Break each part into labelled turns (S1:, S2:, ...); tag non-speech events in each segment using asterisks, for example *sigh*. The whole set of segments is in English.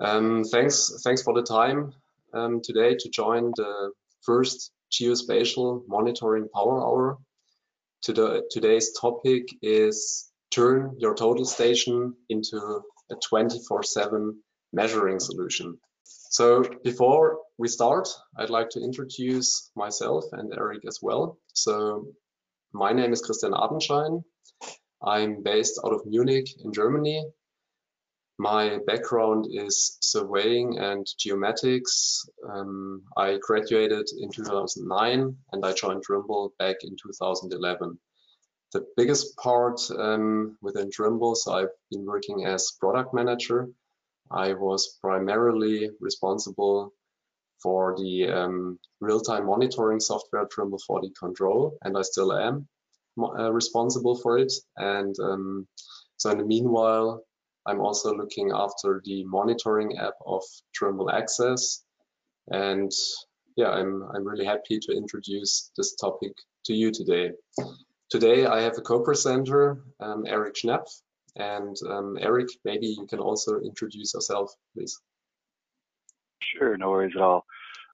S1: Um, thanks, thanks for the time um, today to join the first geospatial monitoring power hour. today's topic is turn your total station into a 24-7 measuring solution. So before we start, I'd like to introduce myself and Eric as well. So my name is Christian Abenschein. I'm based out of Munich in Germany. My background is surveying and geomatics. Um, I graduated in 2009 and I joined Trimble back in 2011. The biggest part um, within Trimble, so I've been working as product manager. I was primarily responsible for the um, real-time monitoring software Trimble 4D Control, and I still am uh, responsible for it. And um, so in the meanwhile, I'm also looking after the monitoring app of Trimble Access. And yeah, I'm, I'm really happy to introduce this topic to you today. Today I have a co-presenter, um, Eric Schnepf. And um, Eric, maybe you can also introduce yourself, please.
S2: Sure, no worries at all.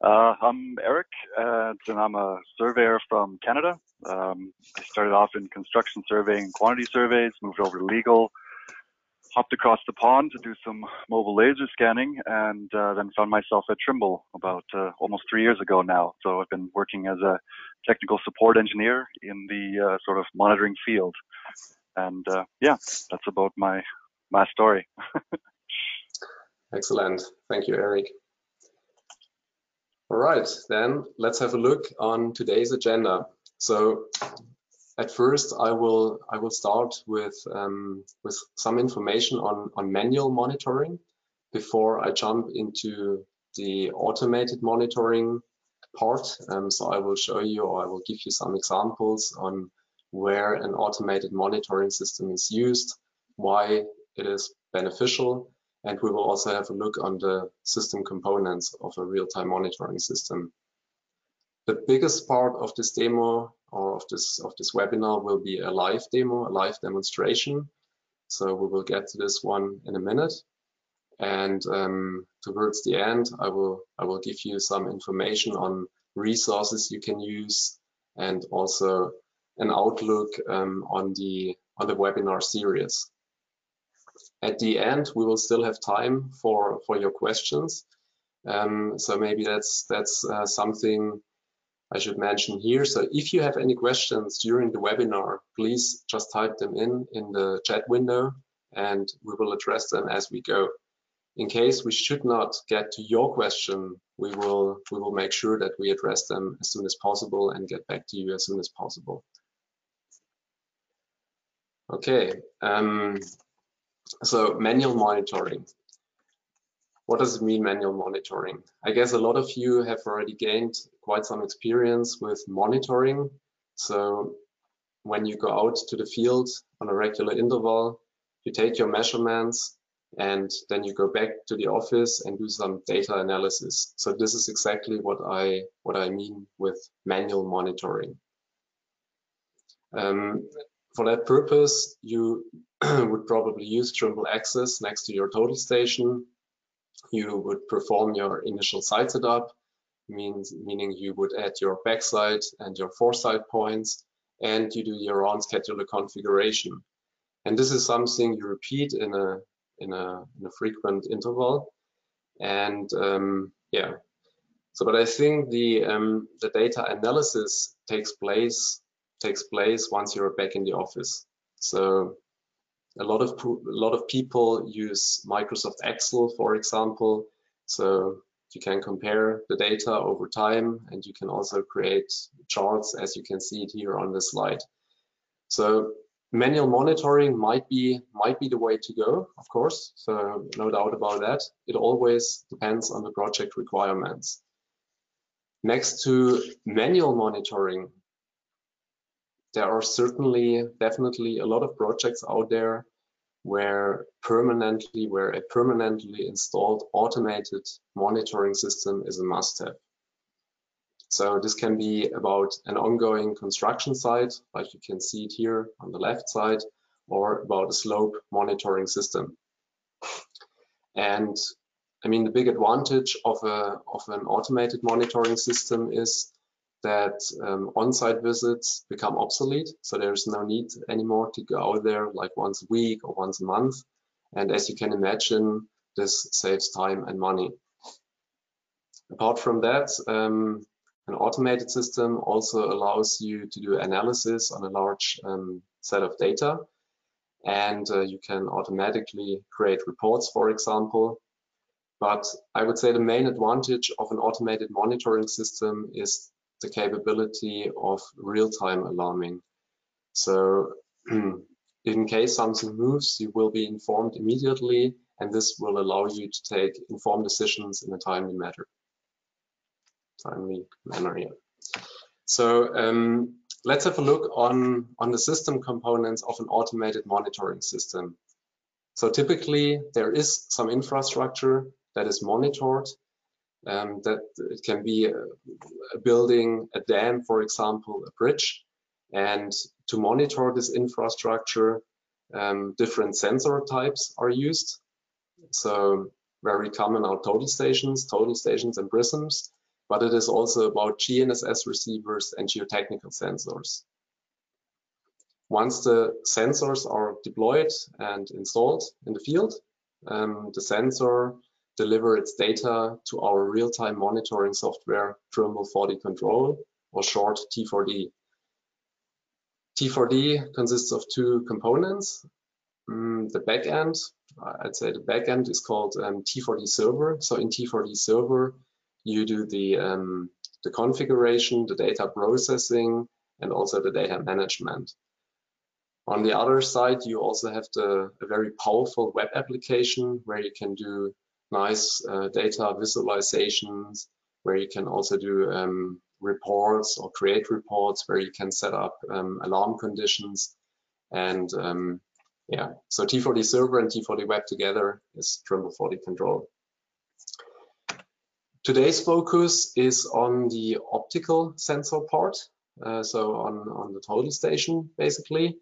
S2: Uh, I'm Eric, and I'm a surveyor from Canada. Um, I started off in construction surveying quantity surveys, moved over to legal, hopped across the pond to do some mobile laser scanning and uh, then found myself at Trimble about uh, almost three years ago now. So I've been working as a technical support engineer in the uh, sort of monitoring field. And uh, yeah, that's about my my story. *laughs*
S1: Excellent. Thank you, Eric. All right, then let's have a look on today's agenda. So at first, I will I will start with um, with some information on on manual monitoring before I jump into the automated monitoring part. Um, so I will show you or I will give you some examples on where an automated monitoring system is used, why it is beneficial, and we will also have a look on the system components of a real-time monitoring system. The biggest part of this demo or of this of this webinar will be a live demo, a live demonstration. So we will get to this one in a minute. And um, towards the end, I will I will give you some information on resources you can use and also an outlook um, on the on the webinar series. At the end, we will still have time for for your questions. Um, so maybe that's that's uh, something I should mention here. So if you have any questions during the webinar, please just type them in in the chat window and we will address them as we go. In case we should not get to your question, we will we will make sure that we address them as soon as possible and get back to you as soon as possible. Okay, um, so manual monitoring. What does it mean, manual monitoring? I guess a lot of you have already gained quite some experience with monitoring. So when you go out to the field on a regular interval, you take your measurements and then you go back to the office and do some data analysis. So this is exactly what I what I mean with manual monitoring. Um, for that purpose, you *clears throat* would probably use Trimble Access next to your total station you would perform your initial site setup, means, meaning you would add your backsight and your foresight points, and you do your own scheduler configuration. And this is something you repeat in a in a, in a frequent interval. And um, yeah, so but I think the um, the data analysis takes place takes place once you're back in the office. So a lot of a lot of people use Microsoft Excel, for example. So you can compare the data over time, and you can also create charts, as you can see it here on the slide. So manual monitoring might be might be the way to go, of course. So no doubt about that. It always depends on the project requirements. Next to manual monitoring, there are certainly definitely a lot of projects out there where permanently where a permanently installed automated monitoring system is a must-have. So this can be about an ongoing construction site, like you can see it here on the left side, or about a slope monitoring system. And I mean, the big advantage of a of an automated monitoring system is that um, on-site visits become obsolete. So there's no need anymore to go there like once a week or once a month. And as you can imagine, this saves time and money. Apart from that, um, an automated system also allows you to do analysis on a large um, set of data. And uh, you can automatically create reports, for example. But I would say the main advantage of an automated monitoring system is the capability of real-time alarming. So *clears throat* in case something moves, you will be informed immediately, and this will allow you to take informed decisions in a timely manner. Timely manner, yeah. So um, let's have a look on, on the system components of an automated monitoring system. So typically there is some infrastructure that is monitored um, that it can be a, a, building, a dam, for example, a bridge. And to monitor this infrastructure, um, different sensor types are used. So very common are total stations, total stations and prisms, but it is also about GNSS receivers and geotechnical sensors. Once the sensors are deployed and installed in the field, um, the sensor deliver its data to our real-time monitoring software, Trimble 4D Control, or short T4D. T4D consists of two components. Mm, the backend, I'd say the backend is called um, T4D server. So in T4D server, you do the, um, the configuration, the data processing, and also the data management. On the other side, you also have the, a very powerful web application where you can do nice uh, data visualizations where you can also do um, reports or create reports where you can set up um, alarm conditions. And um, yeah, so T4D server and T4D web together is Trimble 4D control. Today's focus is on the optical sensor part, uh, so on, on the total station basically.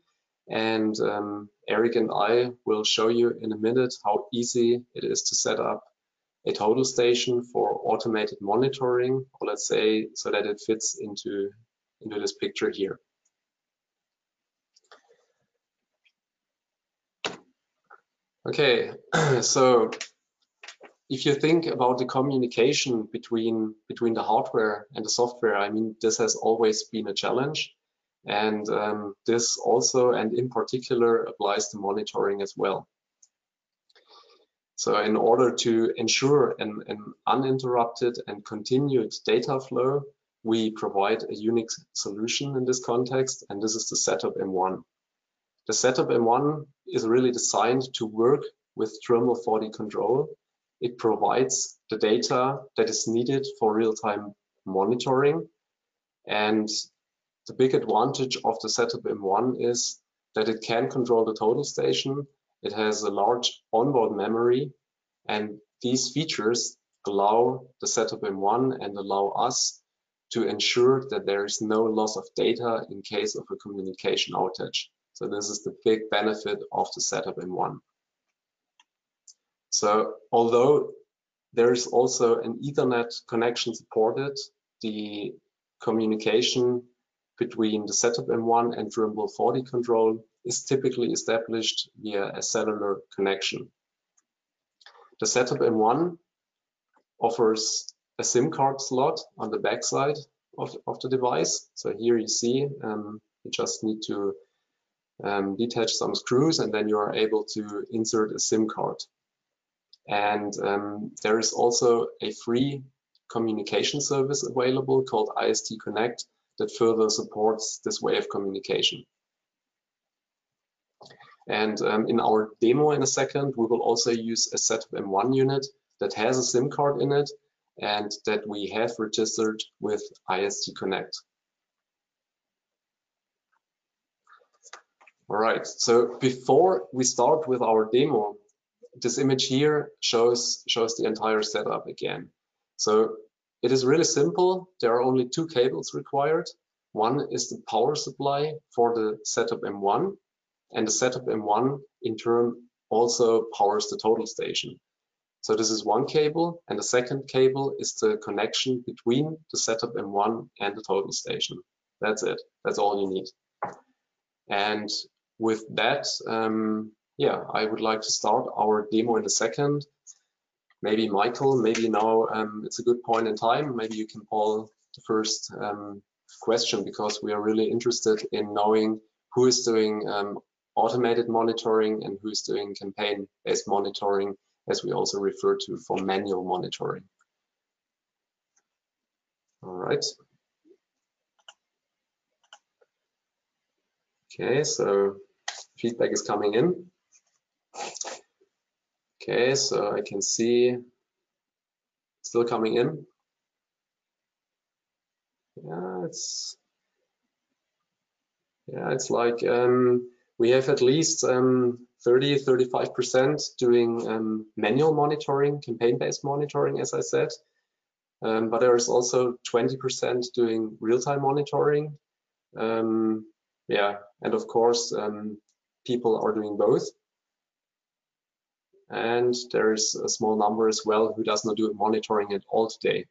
S1: And um, Eric and I will show you in a minute how easy it is to set up a total station for automated monitoring, or let's say so that it fits into, into this picture here. Okay, *clears throat* so if you think about the communication between between the hardware and the software, I mean, this has always been a challenge. And um, this also, and in particular, applies to monitoring as well. So in order to ensure an, an uninterrupted and continued data flow, we provide a unique solution in this context, and this is the Settop M1. The Settop M1 is really designed to work with Trimble 4D control. It provides the data that is needed for real-time monitoring. And the big advantage of the Settop M1 is that it can control the total station. It has a large onboard memory and these features allow the Settop M1 and allow us to ensure that there is no loss of data in case of a communication outage. So this is the big benefit of the Settop M1. So although there is also an Ethernet connection supported, the communication between the Settop M1 and Trimble 4D control is typically established via a cellular connection. The Settop M1 offers a SIM card slot on the backside of, of the device. So here you see um, you just need to um, detach some screws and then you are able to insert a SIM card. And um, there is also a free communication service available called IST Connect that further supports this way of communication. And um, in our demo in a second, we will also use a Settop M1 unit that has a SIM card in it and that we have registered with IST Connect. All right, so before we start with our demo, this image here shows, shows the entire setup again. So it is really simple. There are only two cables required. One is the power supply for the Settop M1, and the Settop M1 in turn also powers the total station. So this is one cable, and the second cable is the connection between the Settop M1 and the total station. That's it. That's all you need. And with that, um, yeah, I would like to start our demo in a second. Maybe Michael, maybe now um, it's a good point in time. Maybe you can pull the first um, question because we are really interested in knowing who is doing um, automated monitoring and who is doing campaign-based monitoring, as we also refer to for manual monitoring. All right. Okay, so feedback is coming in. Okay, so I can see still coming in. Yeah, it's yeah, it's like um, we have at least um, 30, 35% doing um, manual monitoring, campaign-based monitoring, as I said. Um, but there is also 20% doing real-time monitoring. Um, yeah, and of course, um, people are doing both. And there's a small number as well who does not do monitoring at all today.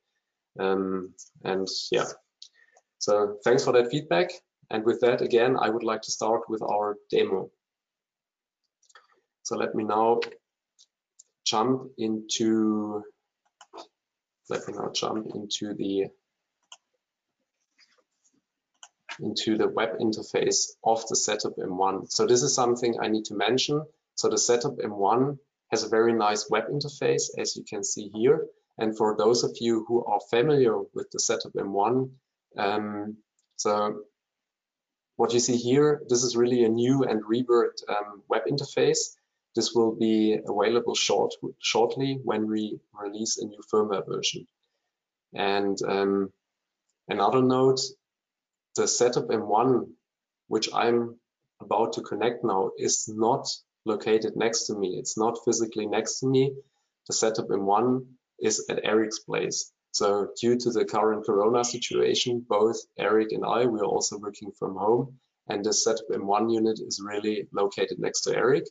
S1: Um, and yeah, so thanks for that feedback. And with that, again, I would like to start with our demo. So let me now jump into, let me now jump into the into the web interface of the Settop M1. So this is something I need to mention. So the Settop M1 has a very nice web interface, as you can see here. And for those of you who are familiar with the Settop M1, um, so what you see here, this is really a new and reworked um, web interface. This will be available short, shortly when we release a new firmware version. And um, another note, the Settop M1, which I'm about to connect now, is not located next to me. It's not physically next to me. The Settop M1 is at Eric's place. So due to the current Corona situation, both Eric and I, we are also working from home and the Settop M1 unit is really located next to Eric.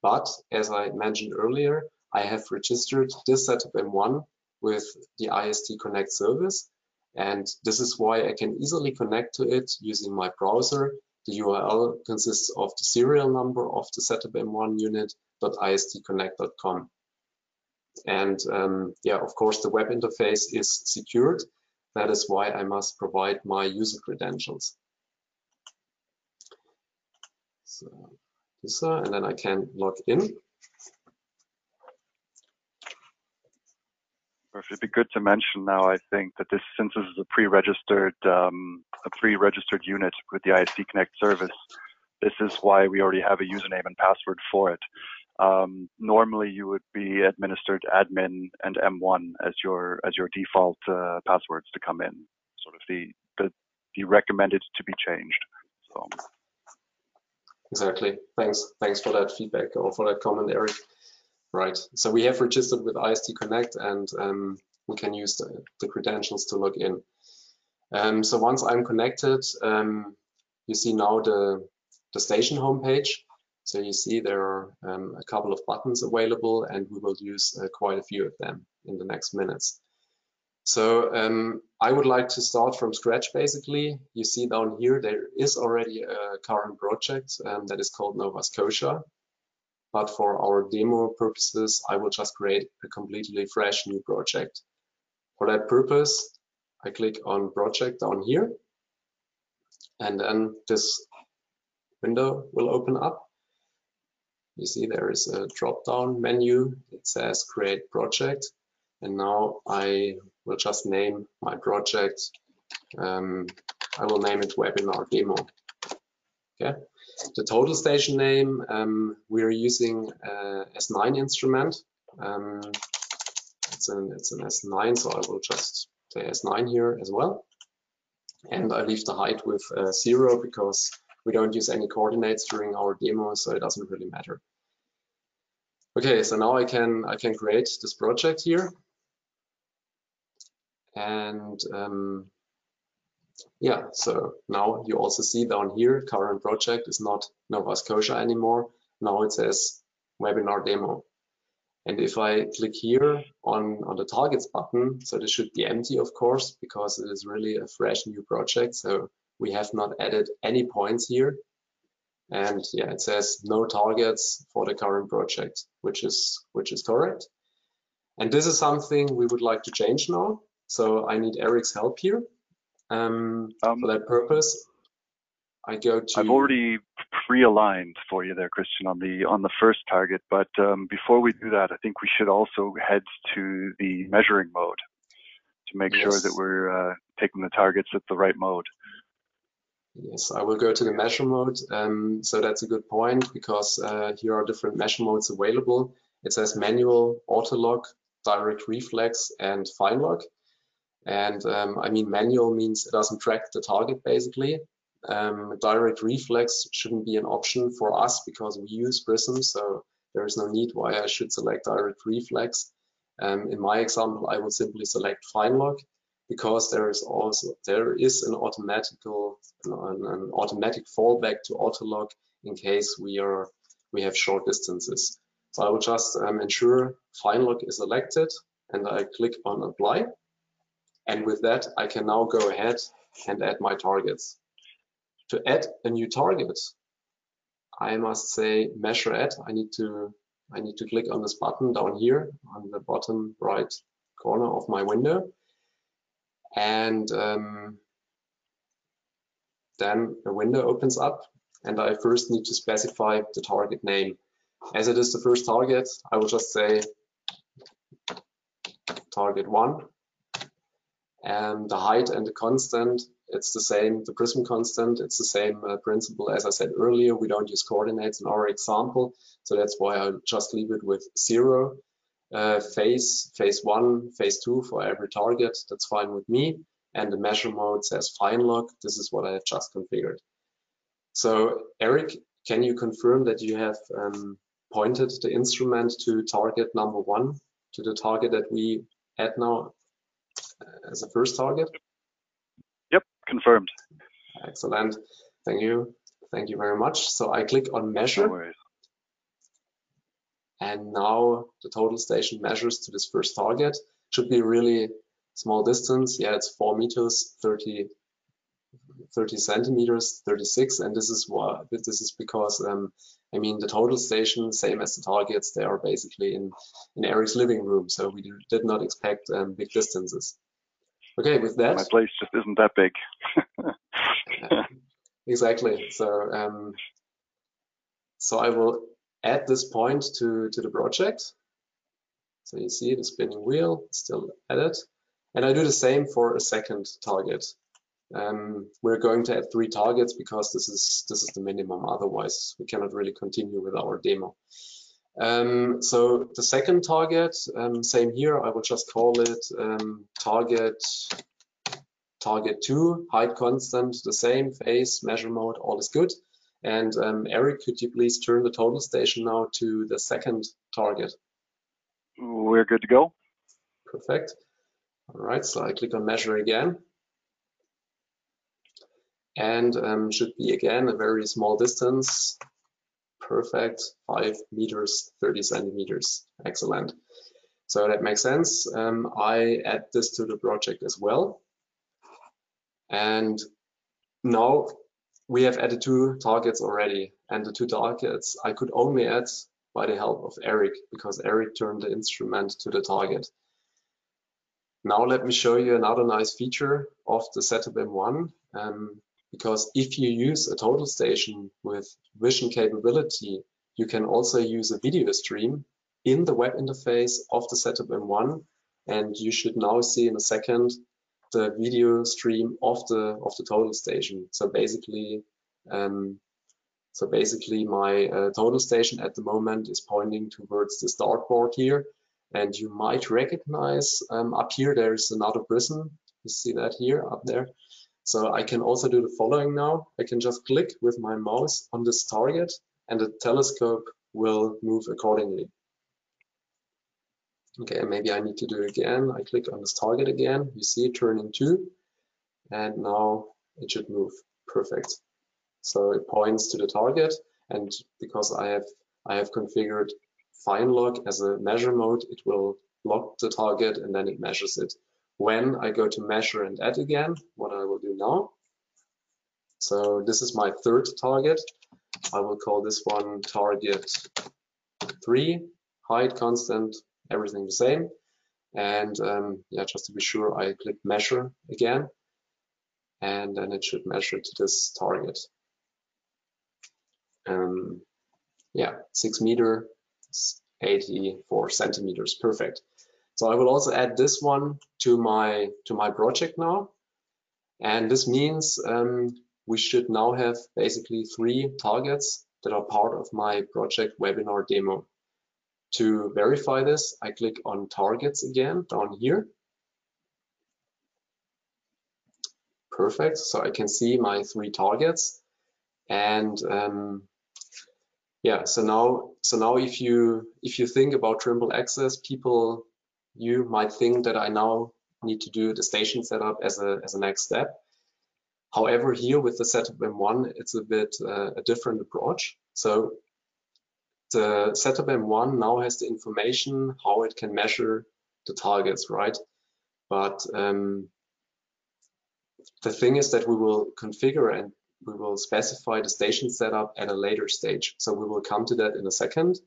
S1: But as I mentioned earlier, I have registered this Settop M1 with the IST Connect service and this is why I can easily connect to it using my browser. The URL consists of the serial number of the Settop M1 unit.istconnect.com. And um, yeah, of course, the web interface is secured. That is why I must provide my user credentials. So, uh, and then I can log in.
S2: It'd be good to mention now, I think, that this, since this is a pre-registered, um, a pre-registered unit with the IST Connect service, this is why we already have a username and password for it. Um, normally, you would be administered admin and M1 as your as your default uh, passwords to come in. Sort of the the, the recommended to be changed. So.
S1: Exactly. Thanks. Thanks for that feedback or for that comment, Eric. Right. So we have registered with IST Connect and um, we can use the, the, credentials to log in. Um, so once I'm connected, um, you see now the, the station homepage. So you see there are um, a couple of buttons available and we will use uh, quite a few of them in the next minutes. So um, I would like to start from scratch basically. You see down here there is already a current project um, that is called Nova Scotia but for our demo purposes, I will just create a completely fresh new project. For that purpose, I click on project down here, and then this window will open up. You see there is a drop-down menu. It says create project. And now I will just name my project. Um, I will name it webinar demo. Okay. The total station name, um, we are using uh, S9 instrument. Um, it's, an, it's an S9, so I will just say S9 here as well. And I leave the height with uh, zero because we don't use any coordinates during our demo, so it doesn't really matter. Okay, so now I can I can create this project here, and um, yeah, so now you also see down here, current project is not Nova Scotia anymore. Now it says webinar demo. And if I click here on, on the targets button, so this should be empty, of course, because it is really a fresh new project. So we have not added any points here. And yeah, it says no targets for the current project, which is which is correct. And this is something we would like to change now. So I need Eric's help here. Um, um, for that purpose, I go to.
S2: I've already pre-aligned for you there, Christian, on the on the first target. But um, before we do that, I think we should also head to the measuring mode to make yes. sure that we're uh, taking the targets at the right mode.
S1: Yes, I will go to the measure mode. Um, so that's a good point because uh, here are different measure modes available. It says manual, auto lock, direct reflex, and fine lock. And um, I mean, manual means it doesn't track the target basically. Um, direct reflex shouldn't be an option for us because we use Prism, so there is no need why I should select direct reflex. Um, in my example, I would simply select fine lock because there is also there is an automatical an, an automatic fallback to auto lock in case we are we have short distances. So I will just um, ensure fine lock is selected and I click on apply. And with that, I can now go ahead and add my targets. To add a new target, I must say measure add. I need to I need to click on this button down here on the bottom right corner of my window. And um, then a window opens up and I first need to specify the target name. As it is the first target, I will just say target one and the height and the constant it's the same, the prism constant, it's the same uh, principle as I said earlier. We don't use coordinates in our example, so that's why I'll just leave it with zero. Uh, phase, phase one, phase two for every target, that's fine with me. And the measure mode says fine lock. This is what I have just configured. So Eric, can you confirm that you have um, pointed the instrument to target number one, to the target that we add now as a first target?
S2: Yep, confirmed.
S1: Excellent. Thank you. Thank you very much. So I click on measure. No and now the total station measures to this first target. Should be really small distance. Yeah, it's four meters, 30, 30 centimeters, 36. And this is what this is because um, I mean the total station, same as the targets, they are basically in in Eric's living room. So we did not expect um, big distances. Okay, with that.
S2: My place just isn't that big. *laughs*
S1: exactly. So, um, so I will add this point to, to the project. So you see the spinning wheel still added. And I do the same for a second target. Um, we're going to add three targets because this is this is the minimum. Otherwise, we cannot really continue with our demo. Um, so the second target, um, same here, I will just call it um, target target 2, height constant, the same, phase, measure mode, all is good. And um, Eric, could you please turn the total station now to the second target?
S2: We're good to go.
S1: Perfect. All right, so I click on measure again. And um, should be again a very small distance, perfect, five meters, 30 centimeters, excellent. So that makes sense. Um, I add this to the project as well. And now we have added two targets already. And the two targets I could only add by the help of Eric because Eric turned the instrument to the target. Now let me show you another nice feature of the Settop M1. Um, because if you use a total station with vision capability, you can also use a video stream in the web interface of the Settop M1 and you should now see in a second the video stream of the of the total station. So basically, um, so basically my uh, total station at the moment is pointing towards the startboard here, and you might recognize um, up here there is another prism. You see that here up there. So I can also do the following now. I can just click with my mouse on this target and the telescope will move accordingly. Okay, maybe I need to do it again. I click on this target again. You see it turning two and now it should move perfect. So it points to the target and because I have I have configured fine lock as a measure mode, it will log the target and then it measures it. When I go to measure and add again, what I will do now. So this is my third target. I will call this one target three, height constant, everything the same. And um, yeah, just to be sure, I click measure again, and then it should measure to this target. Um, yeah, six meter, 84 centimeters, perfect. So I will also add this one to my to my project now. And this means um, we should now have basically three targets that are part of my project webinar demo. To verify this, I click on targets again down here. Perfect, so I can see my three targets. And um, yeah, so now, so now if you if you think about Trimble Access, people you might think that I now need to do the station setup as a as a next step. However, here with the Settop M1, it's a bit uh, a different approach. So the Settop M1 now has the information how it can measure the targets, right? But um, the thing is that we will configure and we will specify the station setup at a later stage. So we will come to that in a second.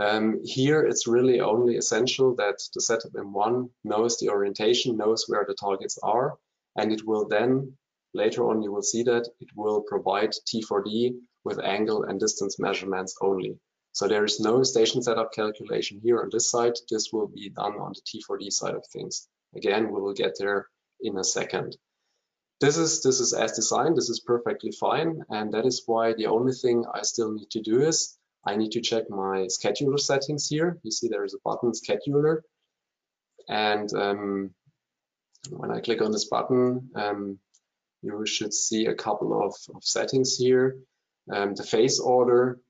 S1: Um, here, it's really only essential that the Settop M1 knows the orientation, knows where the targets are, and it will then, later on you will see that, it will provide T4D with angle and distance measurements only. So there is no station setup calculation here on this side. This will be done on the T4D side of things. Again, we will get there in a second. This is, this is as designed, this is perfectly fine. And that is why the only thing I still need to do is I need to check my scheduler settings here. You see there is a button scheduler. And um, when I click on this button, um, you should see a couple of, of settings here. Um, the phase order,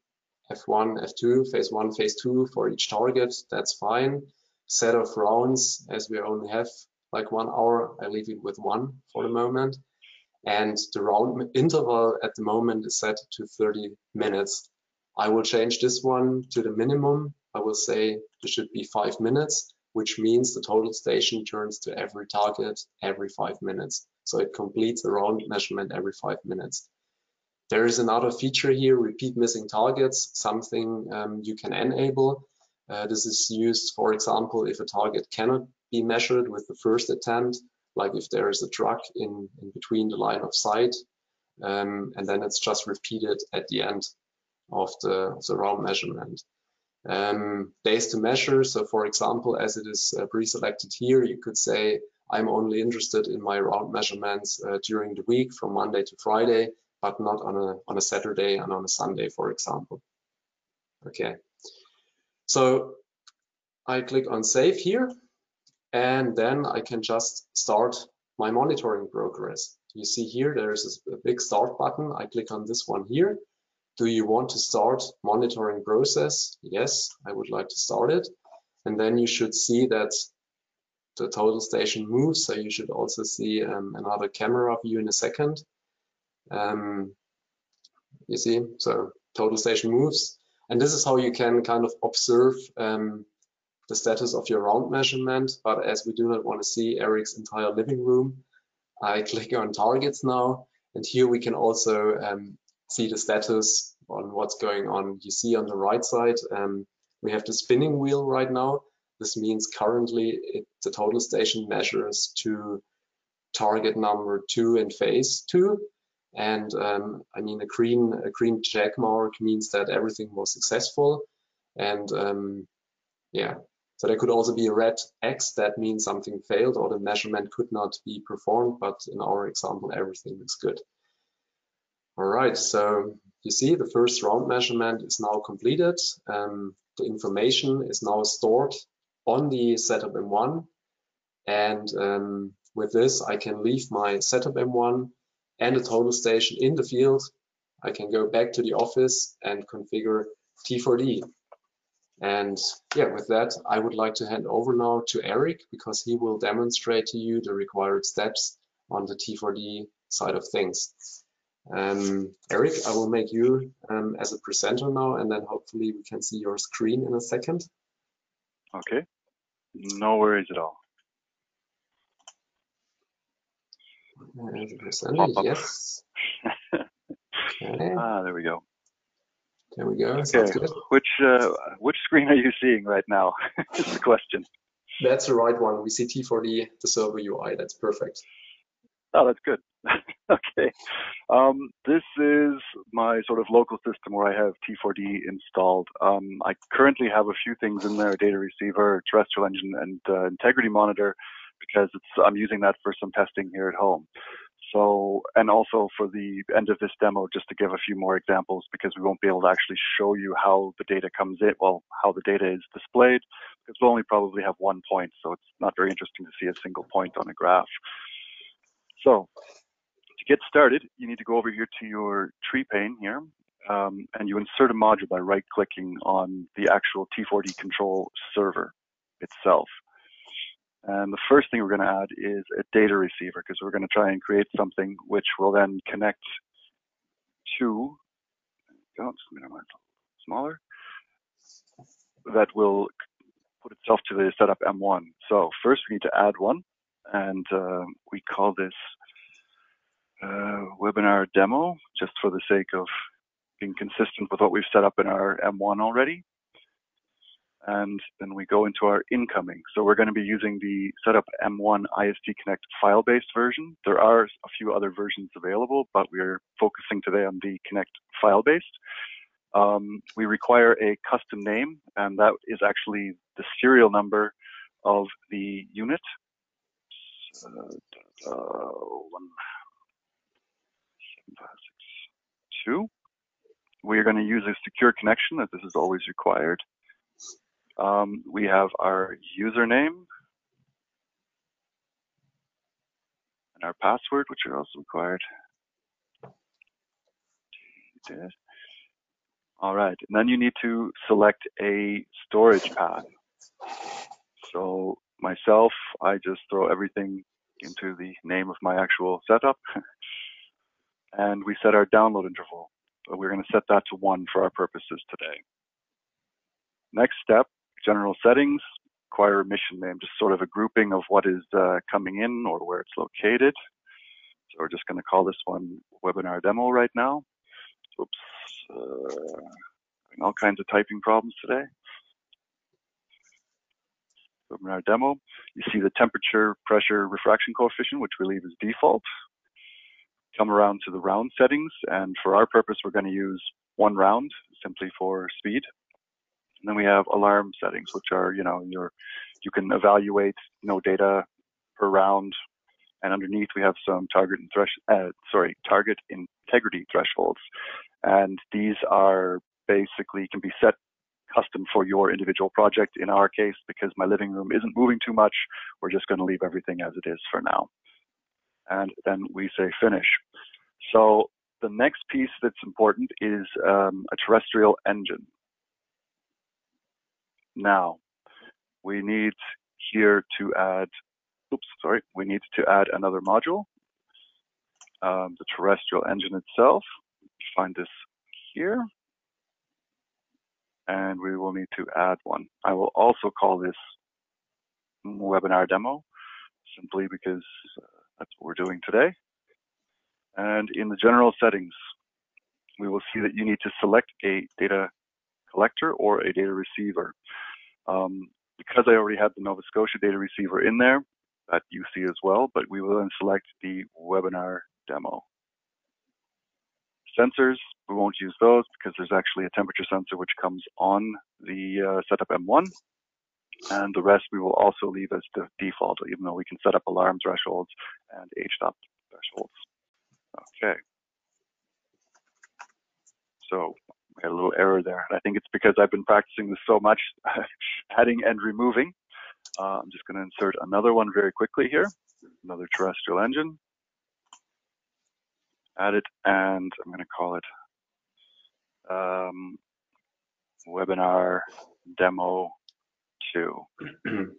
S1: F1, F2, phase one, phase two for each target, that's fine. Set of rounds, as we only have like one hour, I leave it with one for the moment. And the round interval at the moment is set to 30 minutes. I will change this one to the minimum. I will say there should be five minutes, which means the total station turns to every target every five minutes. So it completes a round measurement every five minutes. There is another feature here, repeat missing targets, something um, you can enable. Uh, this is used, for example, if a target cannot be measured with the first attempt, like if there is a truck in, in between the line of sight, um, and then it's just repeated at the end of the, the round measurement. Um, days to measure, so for example, as it is uh, pre-selected here, you could say, I'm only interested in my round measurements uh, during the week from Monday to Friday, but not on a, on a Saturday and on a Sunday, for example. Okay, so I click on save here, and then I can just start my monitoring progress. You see here, there is a big start button. I click on this one here, do you want to start monitoring process? Yes, I would like to start it. And then you should see that the total station moves. So you should also see um, another camera view in a second. Um, you see, so total station moves. And this is how you can kind of observe um, the status of your round measurement. But as we do not want to see Eric's entire living room, I click on targets now. And here we can also um, see the status on what's going on. You see on the right side, um, we have the spinning wheel right now. This means currently it, the total station measures to target number two in phase two. And um, I mean, a green, a green check mark means that everything was successful. And um, yeah, so there could also be a red X that means something failed or the measurement could not be performed. But in our example, everything looks good. All right, so you see the first round measurement is now completed. Um, the information is now stored on the Settop M1. And um, with this, I can leave my Settop M1 and the total station in the field. I can go back to the office and configure T4D. And yeah, with that, I would like to hand over now to Eric because he will demonstrate to you the required steps on the T4D side of things. Um, Eric, I will make you um, as a presenter now, and then hopefully we can see your screen in a second.
S2: Okay, no worries at all.
S1: As a presenter, yes. *laughs*
S2: okay. Ah, there we go.
S1: There we go.
S2: Okay. Which uh, which screen are you seeing right now? *laughs* is the question.
S1: That's the right one. We see T4D, the server UI. That's perfect.
S2: Oh, that's good. *laughs* okay. Um, this is my sort of local system where I have T4D installed. Um, I currently have a few things in there, a data receiver, terrestrial engine, and uh, integrity monitor, because I'm using that for some testing here at home. So, and also for the end of this demo, just to give a few more examples, because we won't be able to actually show you how the data comes in, well, how the data is displayed, because we'll only probably have one point, so it's not very interesting to see a single point on a graph. So, to get started, you need to go over here to your tree pane here, um, and you insert a module by right-clicking on the actual T4D control server itself. And the first thing we're going to add is a data receiver because we're going to try and create something which will then connect to, oh, smaller, that will put itself to the Settop M1. So first we need to add one and uh, we call this uh, webinar demo just for the sake of being consistent with what we've set up in our M1 already and then we go into our incoming. So we're going to be using the Settop M1 IST Connect file-based version. There are a few other versions available, but we're focusing today on the Connect file-based. Um, we require a custom name, and that is actually the serial number of the unit. Uh, one, seven, five, We are going to use a secure connection, as this is always required. Um, we have our username and our password, which are also required. All right, and then you need to select a storage path. So myself, I just throw everything into the name of my actual setup. *laughs* and we set our download interval. We're going to set that to one for our purposes today. Next step general settings, require a mission name, just sort of a grouping of what is uh, coming in or where it's located. So we're just going to call this one webinar demo right now. Oops, uh, all kinds of typing problems today. Webinar demo. You see the temperature, pressure, refraction coefficient, which we leave as default. Come around to the round settings, and for our purpose, we're going to use one round simply for speed. And then we have alarm settings, which are, you know, your, you can evaluate, know, data per round. And underneath we have some target and thresh, uh, sorry, target integrity thresholds. And these are basically can be set custom for your individual project. In our case, because my living room isn't moving too much, we're just going to leave everything as it is for now. And then we say finish. So the next piece that's important is um, a terrestrial engine. Now, we need here to add, oops, sorry, we need to add another module, um, the terrestrial engine itself. Find this here. And we will need to add one. I will also call this webinar demo, simply because uh, that's what we're doing today. And in the general settings, we will see that you need to select a data collector or a data receiver. Um, because I already had the Nova Scotia data receiver in there, that you see as well, but we will then select the webinar demo. Sensors, we won't use those because there's actually a temperature sensor which comes on the uh, Settop M1. And the rest we will also leave as the default, even though we can set up alarm thresholds and H-stop thresholds. Okay. So we had a little error there. I think it's because I've been practicing this so much, *laughs* adding and removing. Uh, I'm just going to insert another one very quickly here, another terrestrial engine. Add it, and I'm going to call it um, webinar demo 2. *clears throat*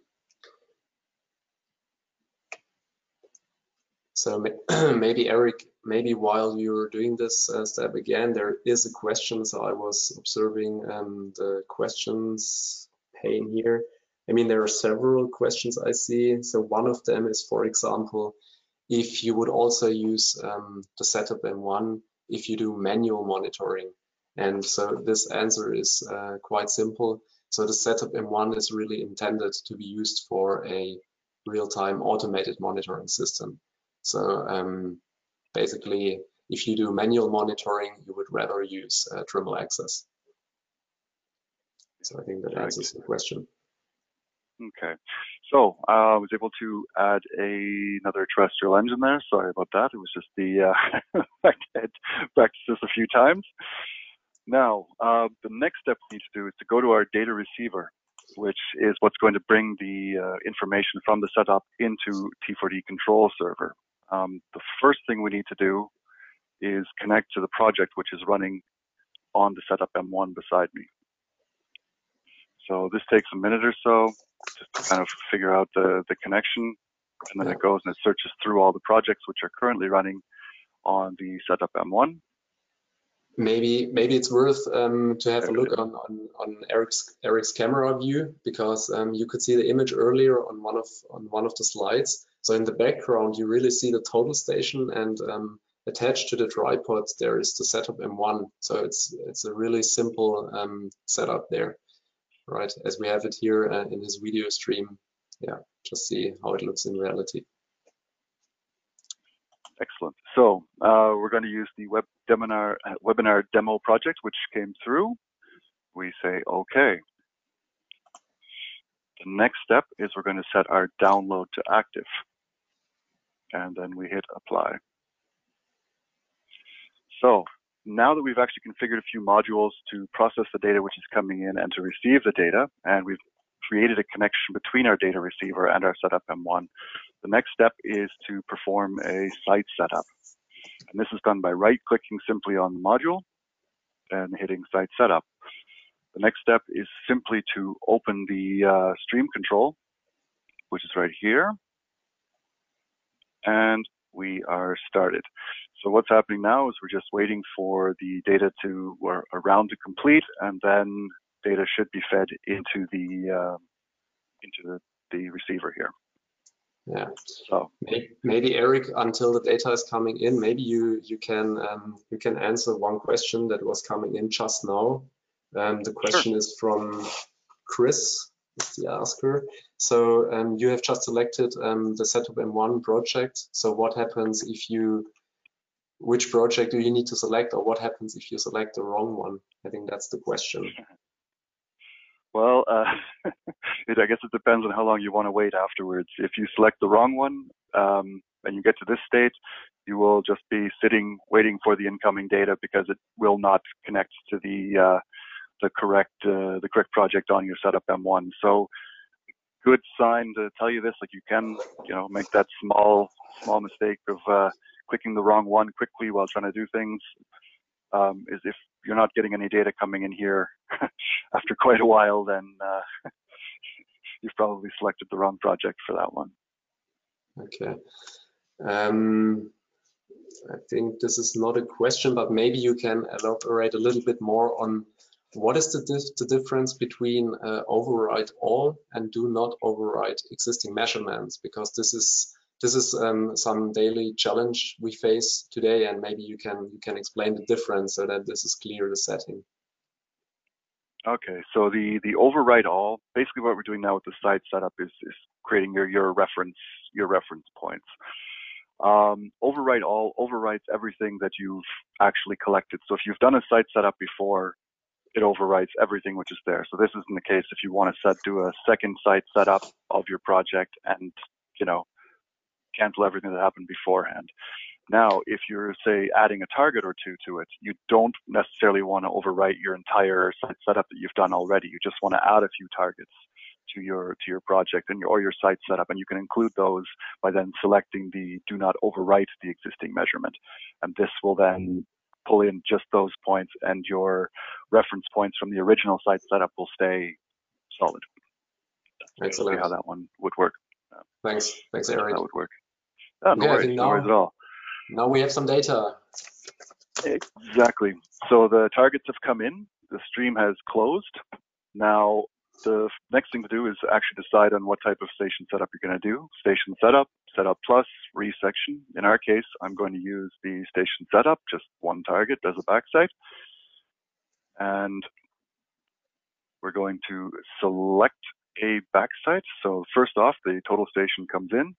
S1: so *clears throat* maybe Eric, maybe while you're doing this uh, step again, there is a question. So I was observing um, the questions pane here. I mean, there are several questions I see. So one of them is, for example, if you would also use um, the Settop M1 if you do manual monitoring. And so this answer is uh, quite simple. So the Settop M1 is really intended to be used for a real-time automated monitoring system. So um, basically, if you do manual monitoring, you would rather use uh, Trimble Access. So I think that answers the question.
S2: Okay, so uh, I was able to add a, another terrestrial engine there. Sorry about that. It was just the uh, *laughs* back to practice this a few times. Now, uh, the next step we need to do is to go to our data receiver, which is what's going to bring the uh, information from the setup into T4D control server. Um, the first thing we need to do is connect to the project which is running on the Settop M1 beside me. So this takes a minute or so just to kind of figure out the, the connection. And then it goes and it searches through all the projects which are currently running on the Settop M1.
S1: Maybe maybe it's worth um, to have a look on, on, on Eric's Eric's camera view because um, you could see the image earlier on one of on one of the slides. So in the background you really see the total station and um, attached to the tripod there is the Settop M1. So it's it's a really simple um, setup there right? As we have it here uh, in this video stream. Yeah, just see how it looks in reality.
S2: Excellent. So uh, we're going to use the web webinar, uh, webinar demo project, which came through. We say OK. The next step is we're going to set our download to active. And then we hit apply. So now that we've actually configured a few modules to process the data which is coming in and to receive the data, and we've created a connection between our data receiver and our Settop M1, the next step is to perform a site setup. And this is done by right-clicking simply on the module and hitting site setup. The next step is simply to open the uh, stream control, which is right here. And we are started. So what's happening now is we're just waiting for the data to, or a round to complete, and then data should be fed into the uh, into the, the receiver here.
S1: Yeah. So maybe, maybe, Eric, until the data is coming in, maybe you you can um, you can answer one question that was coming in just now. Um, the question sure. is from Chris is the asker. So um, you have just selected um, the Settop M1 project. So what happens if you, which project do you need to select or what happens if you select the wrong one? I think that's the question.
S2: Well, uh, *laughs* it, I guess it depends on how long you want to wait afterwards. If you select the wrong one um, and you get to this state, you will just be sitting waiting for the incoming data because it will not connect to the uh, the correct uh, the correct project on your Settop M1. So good sign to tell you this, like you can you know make that small small mistake of uh, clicking the wrong one quickly while trying to do things. Um, is if you're not getting any data coming in here *laughs* after quite a while, then uh, *laughs* you've probably selected the wrong project for that one.
S1: Okay. Um, I think this is not a question, but maybe you can elaborate a little bit more on what is the, dif the difference between uh, override all and do not override existing measurements? Because this is this is um, some daily challenge we face today, and maybe you can you can explain the difference so that this is clear the setting.
S2: Okay, so the the override all basically what we're doing now with the site setup is is creating your your reference your reference points. Um, override all overrides everything that you've actually collected. So if you've done a site setup before, it overwrites everything which is there. So this isn't the case if you want to set do a second site setup of your project and you know cancel everything that happened beforehand. Now, if you're say adding a target or two to it, you don't necessarily want to overwrite your entire site setup that you've done already. You just want to add a few targets to your to your project and your, or your site setup, and you can include those by then selecting the do not overwrite the existing measurement, and this will then pull in just those points and your reference points from the original site setup will stay solid. That's Excellent. how that one would work.
S1: Thanks. Thanks, Eric.
S2: That would work. No, worries, no worries at all.
S1: Now we have some data.
S2: Exactly. So the targets have come in, the stream has closed. Now the next thing to do is actually decide on what type of station setup you're going to do. Station setup, setup plus, resection. In our case, I'm going to use the station setup, just one target as a backsight. And we're going to select a backsight. So first off, the total station comes in,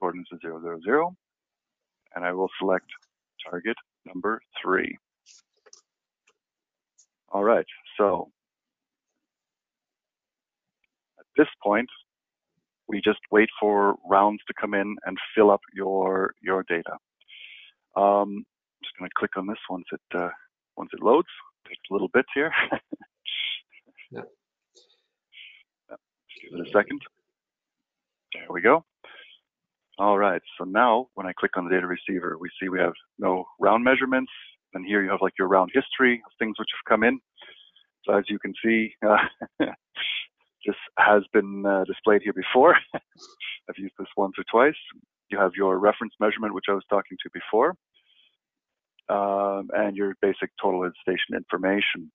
S2: coordinates is 000, and I will select target number three. All right, so at this point, we just wait for rounds to come in and fill up your your data. Um, I'm just going to click on this once it uh, once it loads. Takes a little bit here. *laughs*
S1: yeah.
S2: Just give it a second. There we go. All right, so now when I click on the data receiver, we see we have no round measurements. And here you have like your round history of things which have come in. So as you can see, uh, *laughs* this has been uh, displayed here before. *laughs* I've used this once or twice. You have your reference measurement, which I was talking to before, um, and your basic total station information.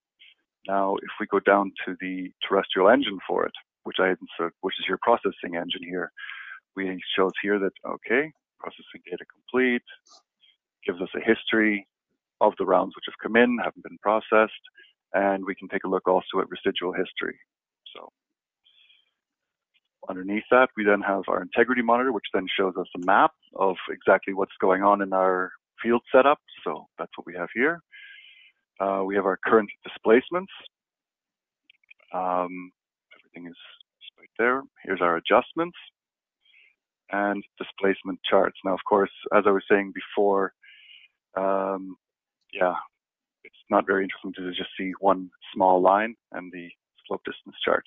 S2: Now, if we go down to the terrestrial engine for it, which I insert, which is your processing engine here, we shows here that, okay, processing data complete, gives us a history of the rounds which have come in, haven't been processed, and we can take a look also at residual history. So underneath that, we then have our integrity monitor, which then shows us a map of exactly what's going on in our field setup. So that's what we have here. Uh, we have our current displacements. Um, everything is right there. Here's our adjustments and displacement charts. Now, of course, as I was saying before, um, yeah, it's not very interesting to just see one small line and the slope distance chart.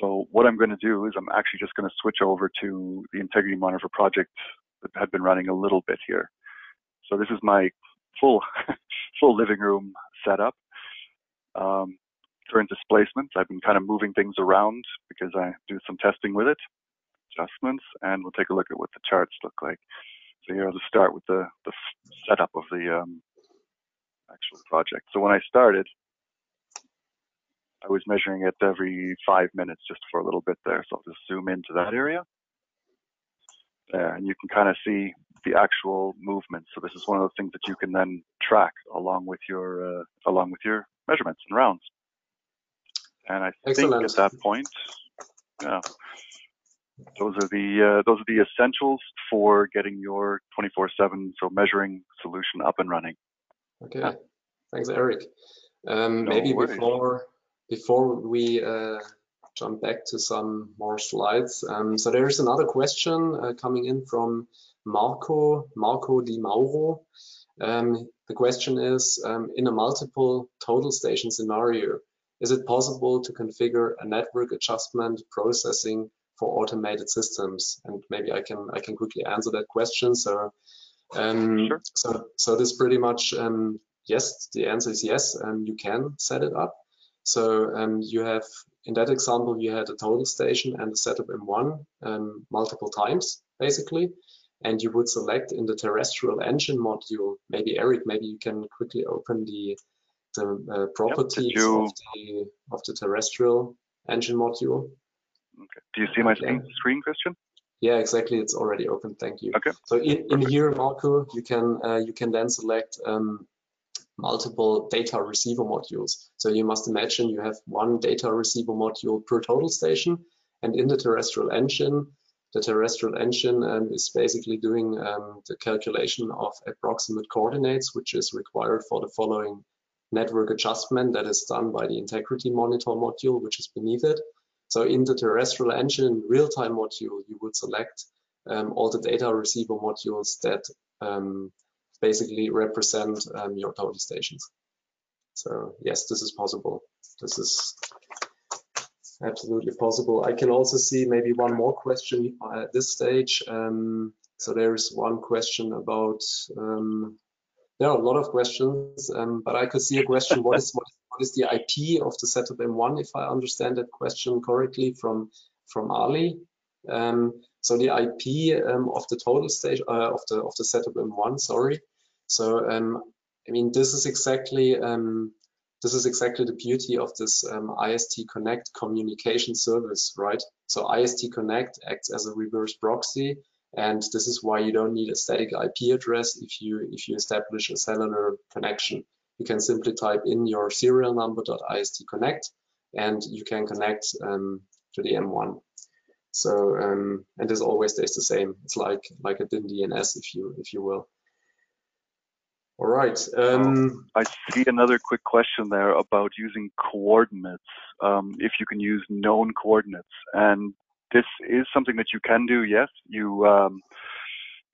S2: so what I'm going to do is I'm actually just going to switch over to the integrity monitor project that had been running a little bit here. So this is my full *laughs* full living room setup. Um, current displacements. I've been kind of moving things around because I do some testing with it adjustments and we'll take a look at what the charts look like. So here I'll just start with the, the setup of the um, actual project. So when I started, I was measuring it every five minutes just for a little bit there. So I'll just zoom into that area. There, and you can kind of see the actual movement. So this is one of the things that you can then track along with your uh, along with your measurements and rounds. And I Excellent. think at that point, yeah, those are the uh, those are the essentials for getting your 24/7 so measuring solution up and running.
S1: Okay, thanks, Eric. Um, no maybe worries. before before we uh, jump back to some more slides, um, so there is another question uh, coming in from Marco Marco Di Mauro. Um, the question is, um, in a multiple total station scenario, is it possible to configure a network adjustment processing for automated systems? And maybe I can I can quickly answer that question. So um, sure. so so this pretty much um, yes. The answer is yes. Um, you can set it up. So um, you have in that example you had a total station and a Settop M1 um, multiple times basically. And you would select in the terrestrial engine module. Maybe Eric, maybe you can quickly open the the uh, properties yep, you... of the of the terrestrial engine module.
S2: Okay. Do you see my screen, screen Christian?
S1: Yeah, exactly. It's already open. Thank you.
S2: Okay.
S1: So in, in here, Marco, you can uh, you can then select um, multiple data receiver modules. So you must imagine you have one data receiver module per total station, and in the terrestrial engine, the terrestrial engine um, is basically doing um, the calculation of approximate coordinates, which is required for the following network adjustment that is done by the integrity monitor module, which is beneath it. So in the terrestrial engine real-time module, you would select um, all the data receiver modules that um, basically represent um, your total stations. So yes, this is possible. This is absolutely possible. I can also see maybe one more question at this stage. Um, so there is one question about, um, there are a lot of questions, um, but I could see a question, what is, what is what is the IP of the Settop M1, if I understand that question correctly from, from Ali. Um, so the IP um, of the total station uh, of the of the Settop M1, sorry. So um, I mean, this is exactly um, this is exactly the beauty of this um, IST Connect communication service, right? So IST Connect acts as a reverse proxy, and this is why you don't need a static IP address if you if you establish a cellular connection. You can simply type in your serial number.ist connect, and you can connect um, to the M1. So um, and this always stays the same. It's like like a DIN DNS, if you if you will. All right. Um,
S2: I see another quick question there about using coordinates. Um, if you can use known coordinates, and this is something that you can do. Yes, you. Um,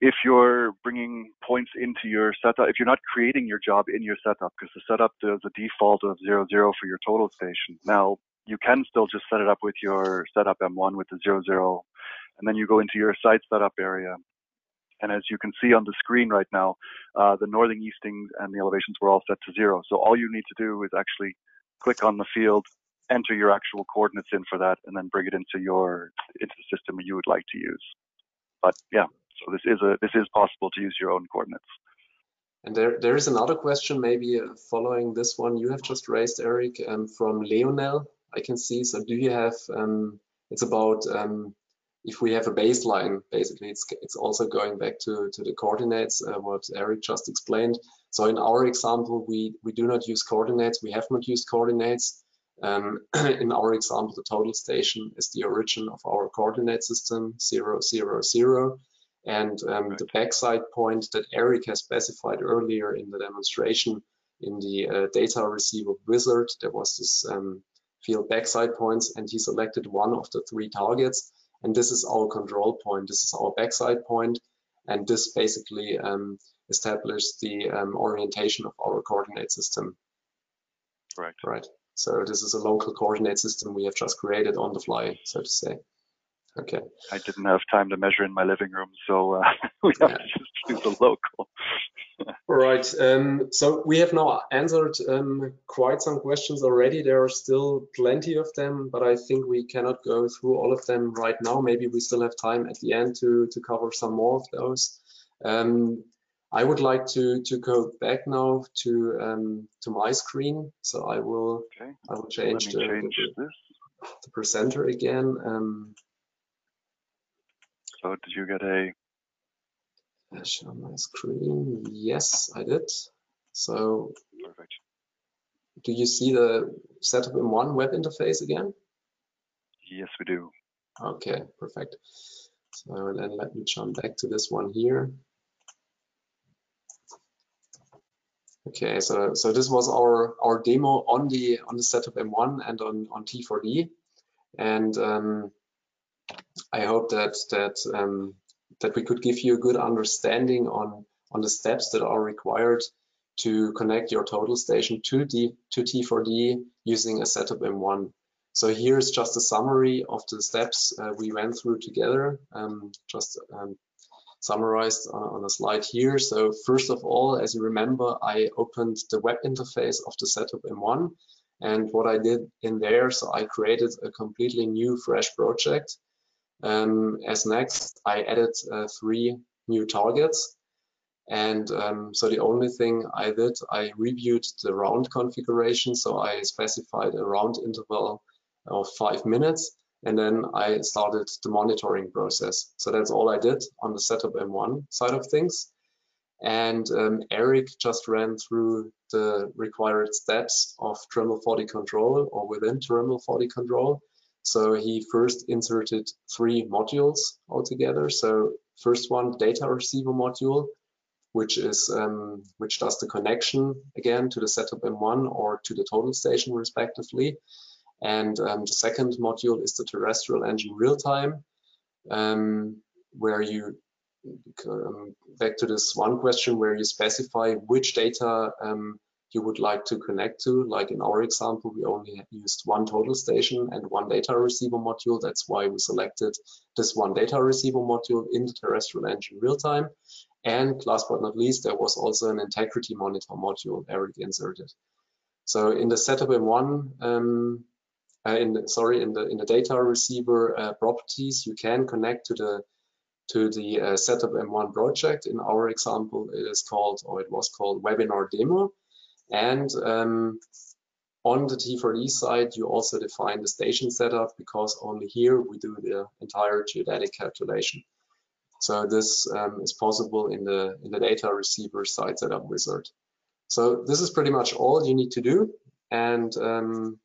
S2: if you're bringing points into your setup, if you're not creating your job in your setup, because the setup does a default of zero zero for your total station. Now you can still just set it up with your Settop M1 with the zero zero, and then you go into your site setup area and as you can see on the screen right now, uh, the northing easting and the elevations were all set to zero. So all you need to do is actually click on the field, enter your actual coordinates in for that, and then bring it into your into the system you would like to use. But yeah, so this is a this is possible to use your own coordinates.
S1: And there there is another question, maybe uh, following this one you have just raised, Eric, um, from Leonel. I can see. So do you have? Um, it's about um, if we have a baseline, basically, it's it's also going back to to the coordinates uh, what Eric just explained. So in our example, we we do not use coordinates. We have not used coordinates. Um, *clears throat* in our example, the total station is the origin of our coordinate system zero zero zero, and um, the backsight point that Eric has specified earlier in the demonstration in the uh, data receiver wizard, there was this um, field backsight points, and he selected one of the three targets and this is our control point. This is our backsight point, and this basically um, established the um, orientation of our coordinate system.
S2: Right.
S1: Right. So this is a local coordinate system we have just created on the fly, so to say. Okay.
S2: I didn't have time to measure in my living room, so uh, *laughs* we have yeah. to just use a local. *laughs*
S1: Right. Um, so we have now answered um, quite some questions already. There are still plenty of them, but I think we cannot go through all of them right now. Maybe we still have time at the end to to cover some more of those. Um, I would like to to go back now to um, to my screen. So I will okay. I will change, the,
S2: change
S1: the, the, presenter again.
S2: So did you get a
S1: share my screen. Yes, I did. So
S2: Perfect.
S1: do you see the Settop M1 web interface again?
S2: Yes, we do.
S1: Okay, perfect. So then let me jump back to this one here. Okay, so so this was our our demo on the on the Settop M1 and on on T4D, and um, I hope that that um, that we could give you a good understanding on, on the steps that are required to connect your total station to, D, to T4D using a Settop M1. So here's just a summary of the steps uh, we went through together, um, just um, summarized on, on, a slide here. So first of all, as you remember, I opened the web interface of the Settop M1. And what I did in there, so I created a completely new fresh project um, as next, I added uh, three new targets. And um, so the only thing I did, I reviewed the round configuration. So I specified a round interval of five minutes. And then I started the monitoring process. So that's all I did on the Settop M1 side of things. And um, Eric just ran through the required steps of Trimble 4D control or within Trimble 4D control. So he first inserted three modules altogether. So first one, data receiver module, which is um, which does the connection again to the Settop M1 or to the total station respectively. And um, the second module is the terrestrial engine real time, um, where you um, back to this one question where you specify which data um, you would like to connect to. Like in our example, we only used one total station and one data receiver module. That's why we selected this one data receiver module in the terrestrial engine real time. And last but not least, there was also an integrity monitor module Eric inserted. So in the Settop M1, um, uh, in the, sorry, in the in the data receiver uh, properties, you can connect to the to the uh, Settop M1 project. In our example, it is called, or it was called Webinar Demo. And um, on the T4D side, you also define the station setup because only here we do the entire geodetic calculation. So this um, is possible in the in the data receiver side setup wizard. So this is pretty much all you need to do. And um,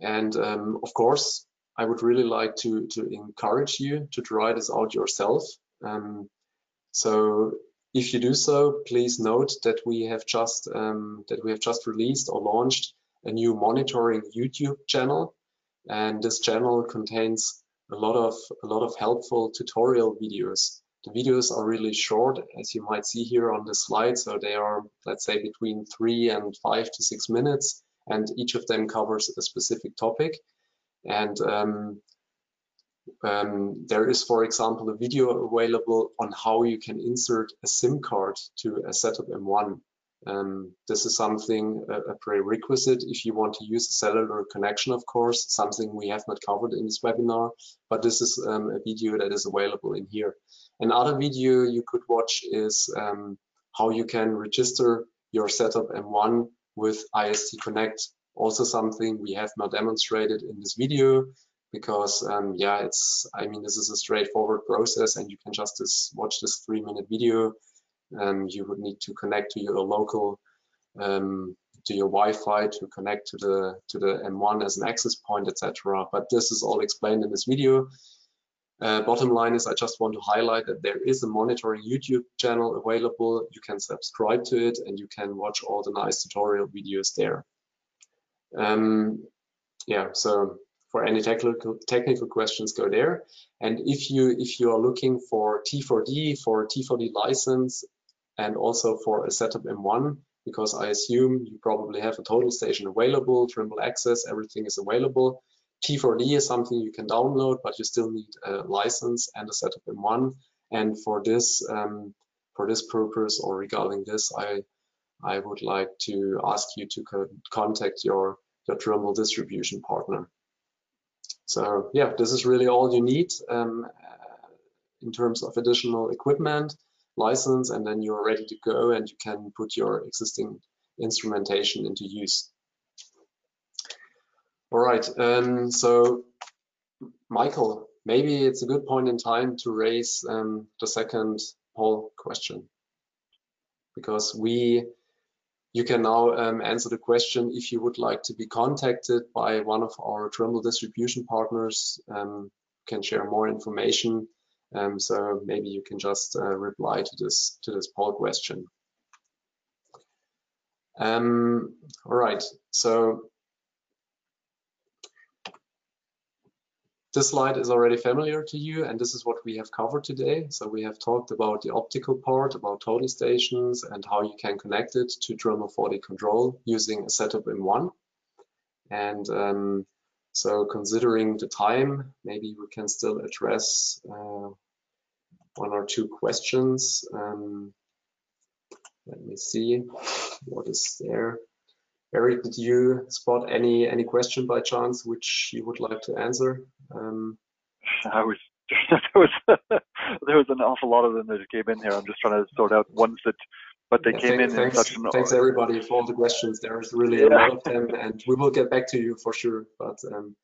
S1: and um, of course, I would really like to to encourage you to try this out yourself. Um, so if you do so, please note that we have just um, that we have just released or launched a new monitoring YouTube channel, and this channel contains a lot of a lot of helpful tutorial videos. The videos are really short, as you might see here on the slide. So they are, let's say, between three and five to six minutes, and each of them covers a specific topic. And um, um, there is, for example, a video available on how you can insert a SIM card to a Settop M1. Um, this is something, a, a, prerequisite if you want to use a cellular connection, of course, something we have not covered in this webinar, but this is um, a video that is available in here. Another video you could watch is um, how you can register your Settop M1 with IST Connect. Also something we have not demonstrated in this video, because um, yeah, it's, I mean, this is a straightforward process and you can just this, watch this three minute video. Um, you would need to connect to your local, um, to your Wi-Fi to connect to the, to the M1 as an access point, etc. But this is all explained in this video. Uh, bottom line is I just want to highlight that there is a monitoring YouTube channel available. You can subscribe to it and you can watch all the nice tutorial videos there. Um, yeah, so for any technical technical questions go there. And if you if you are looking for t4d for t4d license and also for a Settop M1 because i assume you probably have a total station available trimble access everything is available. T4d is something you can download but you still need a license and a Settop M1 and for this um, for this purpose or regarding this i i would like to ask you to co contact your your Trimble distribution partner. So yeah, this is really all you need um, in terms of additional equipment, license, and then you're ready to go and you can put your existing instrumentation into use. All right, um, so Michael, maybe it's a good point in time to raise um, the second poll question because we you can now um, answer the question if you would like to be contacted by one of our Trimble distribution partners, um, can share more information. Um, so maybe you can just uh, reply to this to this poll question. Um, all right, so This slide is already familiar to you, and this is what we have covered today. So we have talked about the optical part, about total stations, and how you can connect it to Trimble 4D control using a setup M1. And um, so considering the time, maybe we can still address uh, one or two questions. Um, let me see what is there. Eric, did you spot any any question by chance which you would like to answer? Um,
S2: I was *laughs* there was there was an awful lot of them that came in here. I'm just trying to sort out ones that, but they yeah, came
S1: thanks,
S2: in
S1: thanks,
S2: in such an.
S1: Thanks everybody for all the questions. There's really yeah. a lot of them, and we will get back to you for sure. But um,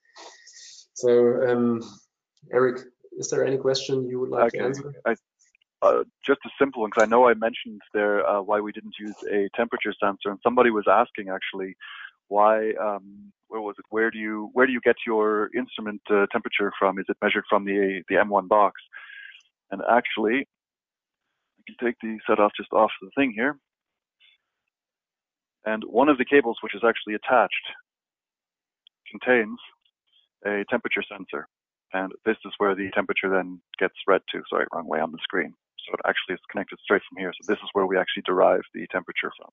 S1: so um, Eric, is there any question you would like okay. to answer?
S2: I, uh, just a simple one, because I know I mentioned there uh, why we didn't use a temperature sensor, and somebody was asking actually why um, where was it? Where do you where do you get your instrument uh, temperature from? Is it measured from the the M1 box? And actually, I can take the set off just off the thing here. And one of the cables which is actually attached contains a temperature sensor. And this is where the temperature then gets read to. Sorry, wrong way on the screen. So it actually is connected straight from here. So this is where we actually derive the temperature from.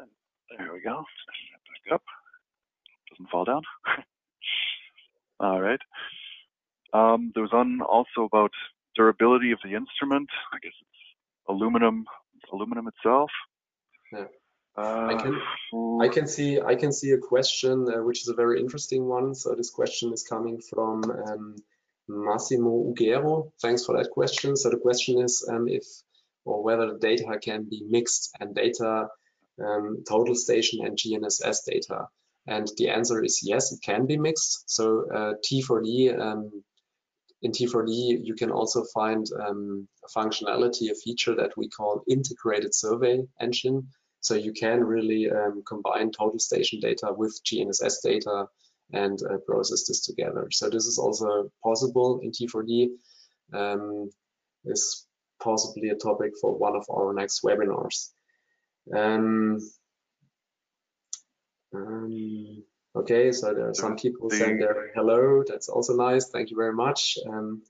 S2: And there we go. Back up. Doesn't fall down. *laughs* All right. Um, there was one also about durability of the instrument. I guess it's aluminum, aluminum itself.
S1: Yeah. Uh, I can I can see I can see a question uh, which is a very interesting one. So this question is coming from um, Massimo Ugero, thanks for that question. So the question is um, if or whether the data can be mixed and data um, total station and GNSS data. And the answer is yes, it can be mixed. So uh, T4D, um, in T4D, you can also find um, a functionality, a feature that we call integrated survey engine. So you can really um, combine total station data with GNSS data and uh, process this together. So this is also possible in T4D. Um, is possibly a topic for one of our next webinars. Um, um, okay, so there are some people saying there hello. That's also nice. Thank you very much. Um,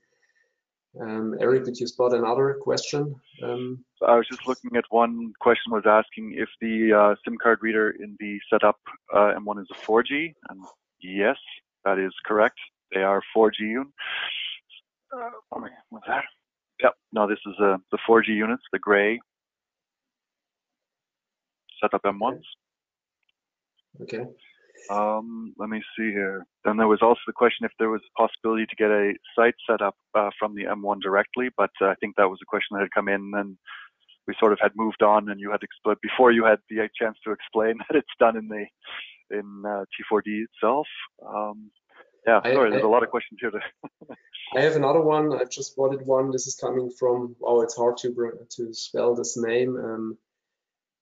S1: um, Eric, did you spot another question? Um,
S2: I was just looking at one question was asking if the uh, SIM card reader in the Settop uh, M1 is a 4G, and yes, that is correct. They are 4G. units. Uh, what's that? Yep. No, this is uh, the 4G units, the gray Settop M1s.
S1: Okay.
S2: Um, let me see here. Then there was also the question if there was a possibility to get a site set up uh, from the M1 directly, but uh, I think that was a question that had come in and we sort of had moved on and you had explained before you had the chance to explain *laughs* that it's done in the in uh, T4D itself. Um, yeah, sorry, I, there's a lot of questions here. *laughs*
S1: I have another one. I've just spotted one. This is coming from, oh, it's hard to to spell this name. Um,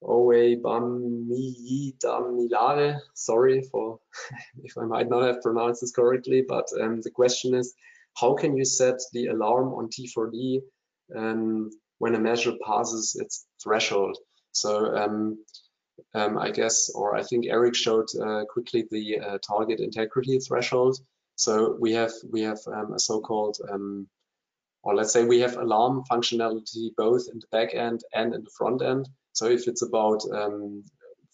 S1: Owe Bamiyidamilare. Sorry for *laughs* if I might not have pronounced this correctly, but um, the question is, how can you set the alarm on T4D um, when a measure passes its threshold? So um, um, I guess, or I think Eric showed uh, quickly the uh, target integrity threshold. So we have we have um, a so-called, um, or let's say we have alarm functionality both in the back end and in the front end. So if it's about, um,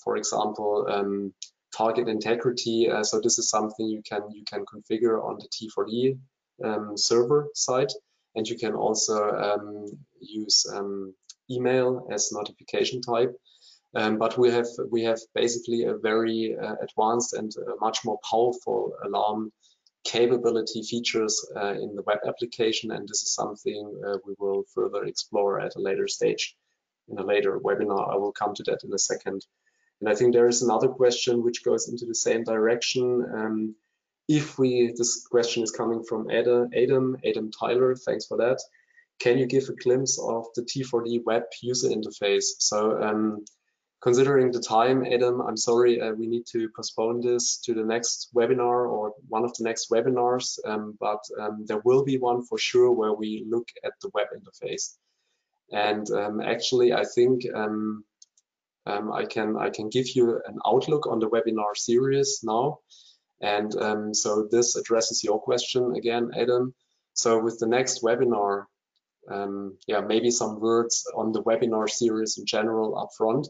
S1: for example, um, target integrity, uh, so this is something you can you can configure on the T4D um, server side, and you can also use email as notification type. Um, but we have we have basically a very uh, advanced and uh, much more powerful alarm capability features uh, in the web application, and this is something uh, we will further explore at a later stage in a later webinar. I will come to that in a second. And I think there is another question which goes into the same direction. Um, if we, this question is coming from Adam, Adam, Adam Tyler, thanks for that. Can you give a glimpse of the T4D web user interface? So um, considering the time, Adam, I'm sorry, uh, we need to postpone this to the next webinar or one of the next webinars, um, but um, there will be one for sure where we look at the web interface. And um, actually, I think um, um, I can I can give you an outlook on the webinar series now. And um, so this addresses your question again, Adam. So with the next webinar, yeah, maybe some words on the webinar series in general up front.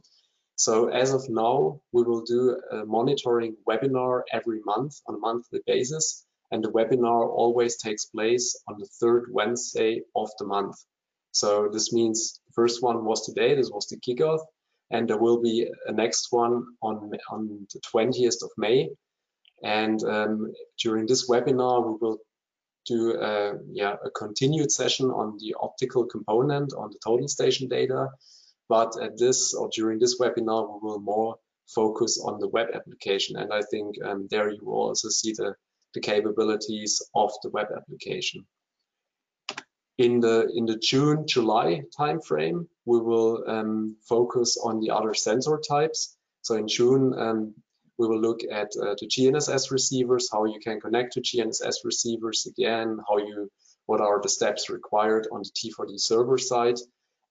S1: So as of now, we will do a monitoring webinar every month on a monthly basis. And the webinar always takes place on the third Wednesday of the month. So this means the first one was today, this was the kickoff. And there will be a next one on, on the 20th of May. And um, during this webinar, we will do a, yeah, a continued session on the optical component on the total station data but at this or during this webinar, we will more focus on the web application. And I think um, there you will also see the, the capabilities of the web application. In the in the June July timeframe, we will um, focus on the other sensor types. So in June, um, we will look at uh, the GNSS receivers, how you can connect to GNSS receivers again, how you what are the steps required on the T4D server side.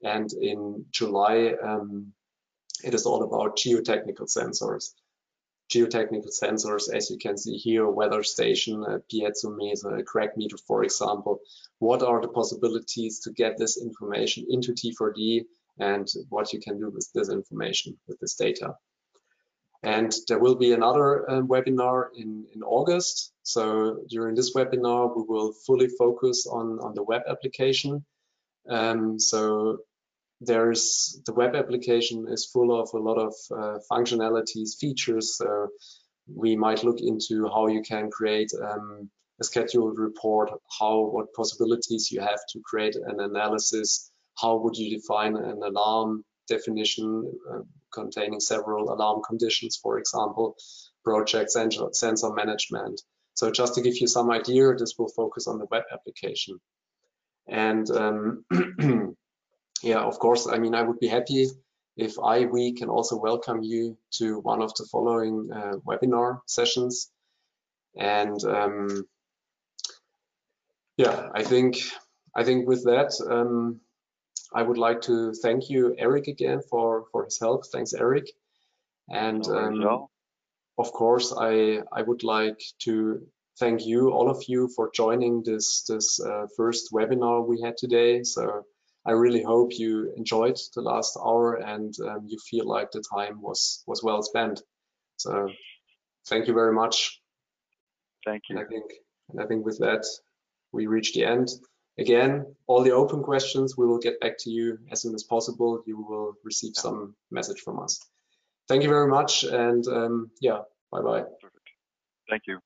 S1: And in July, um, it is all about geotechnical sensors. Geotechnical sensors, as you can see here, weather station, a piezometer, a crack meter, for example. What are the possibilities to get this information into T4D and what you can do with this information, with this data? And there will be another um, webinar in, in August. So during this webinar, we will fully focus on, on the web application. Um, so there's the web application is full of a lot of uh, functionalities, features. So we might look into how you can create um, a scheduled report, how, what possibilities you have to create an analysis, how would you define an alarm definition uh, containing several alarm conditions, for example, project sensor management. So just to give you some idea, this will focus on the web application. And um, *clears throat* yeah, of course, I mean, I would be happy if I, we can also welcome you to one of the following uh, webinar sessions. And um, yeah, I think, I think with that, um, I would like to thank you, Eric, again for, for his help. Thanks, Eric. And um, of course, I, I would like to thank you, all of you, for joining this, this uh, first webinar we had today. So I really hope you enjoyed the last hour and um, you feel like the time was, was well spent. So thank you very much.
S2: Thank you.
S1: And I think, and I think with that, we reach the end. Again, all the open questions, we will get back to you as soon as possible. You will receive some message from us. Thank you very much. And um, yeah, bye-bye. Perfect.
S2: Thank you.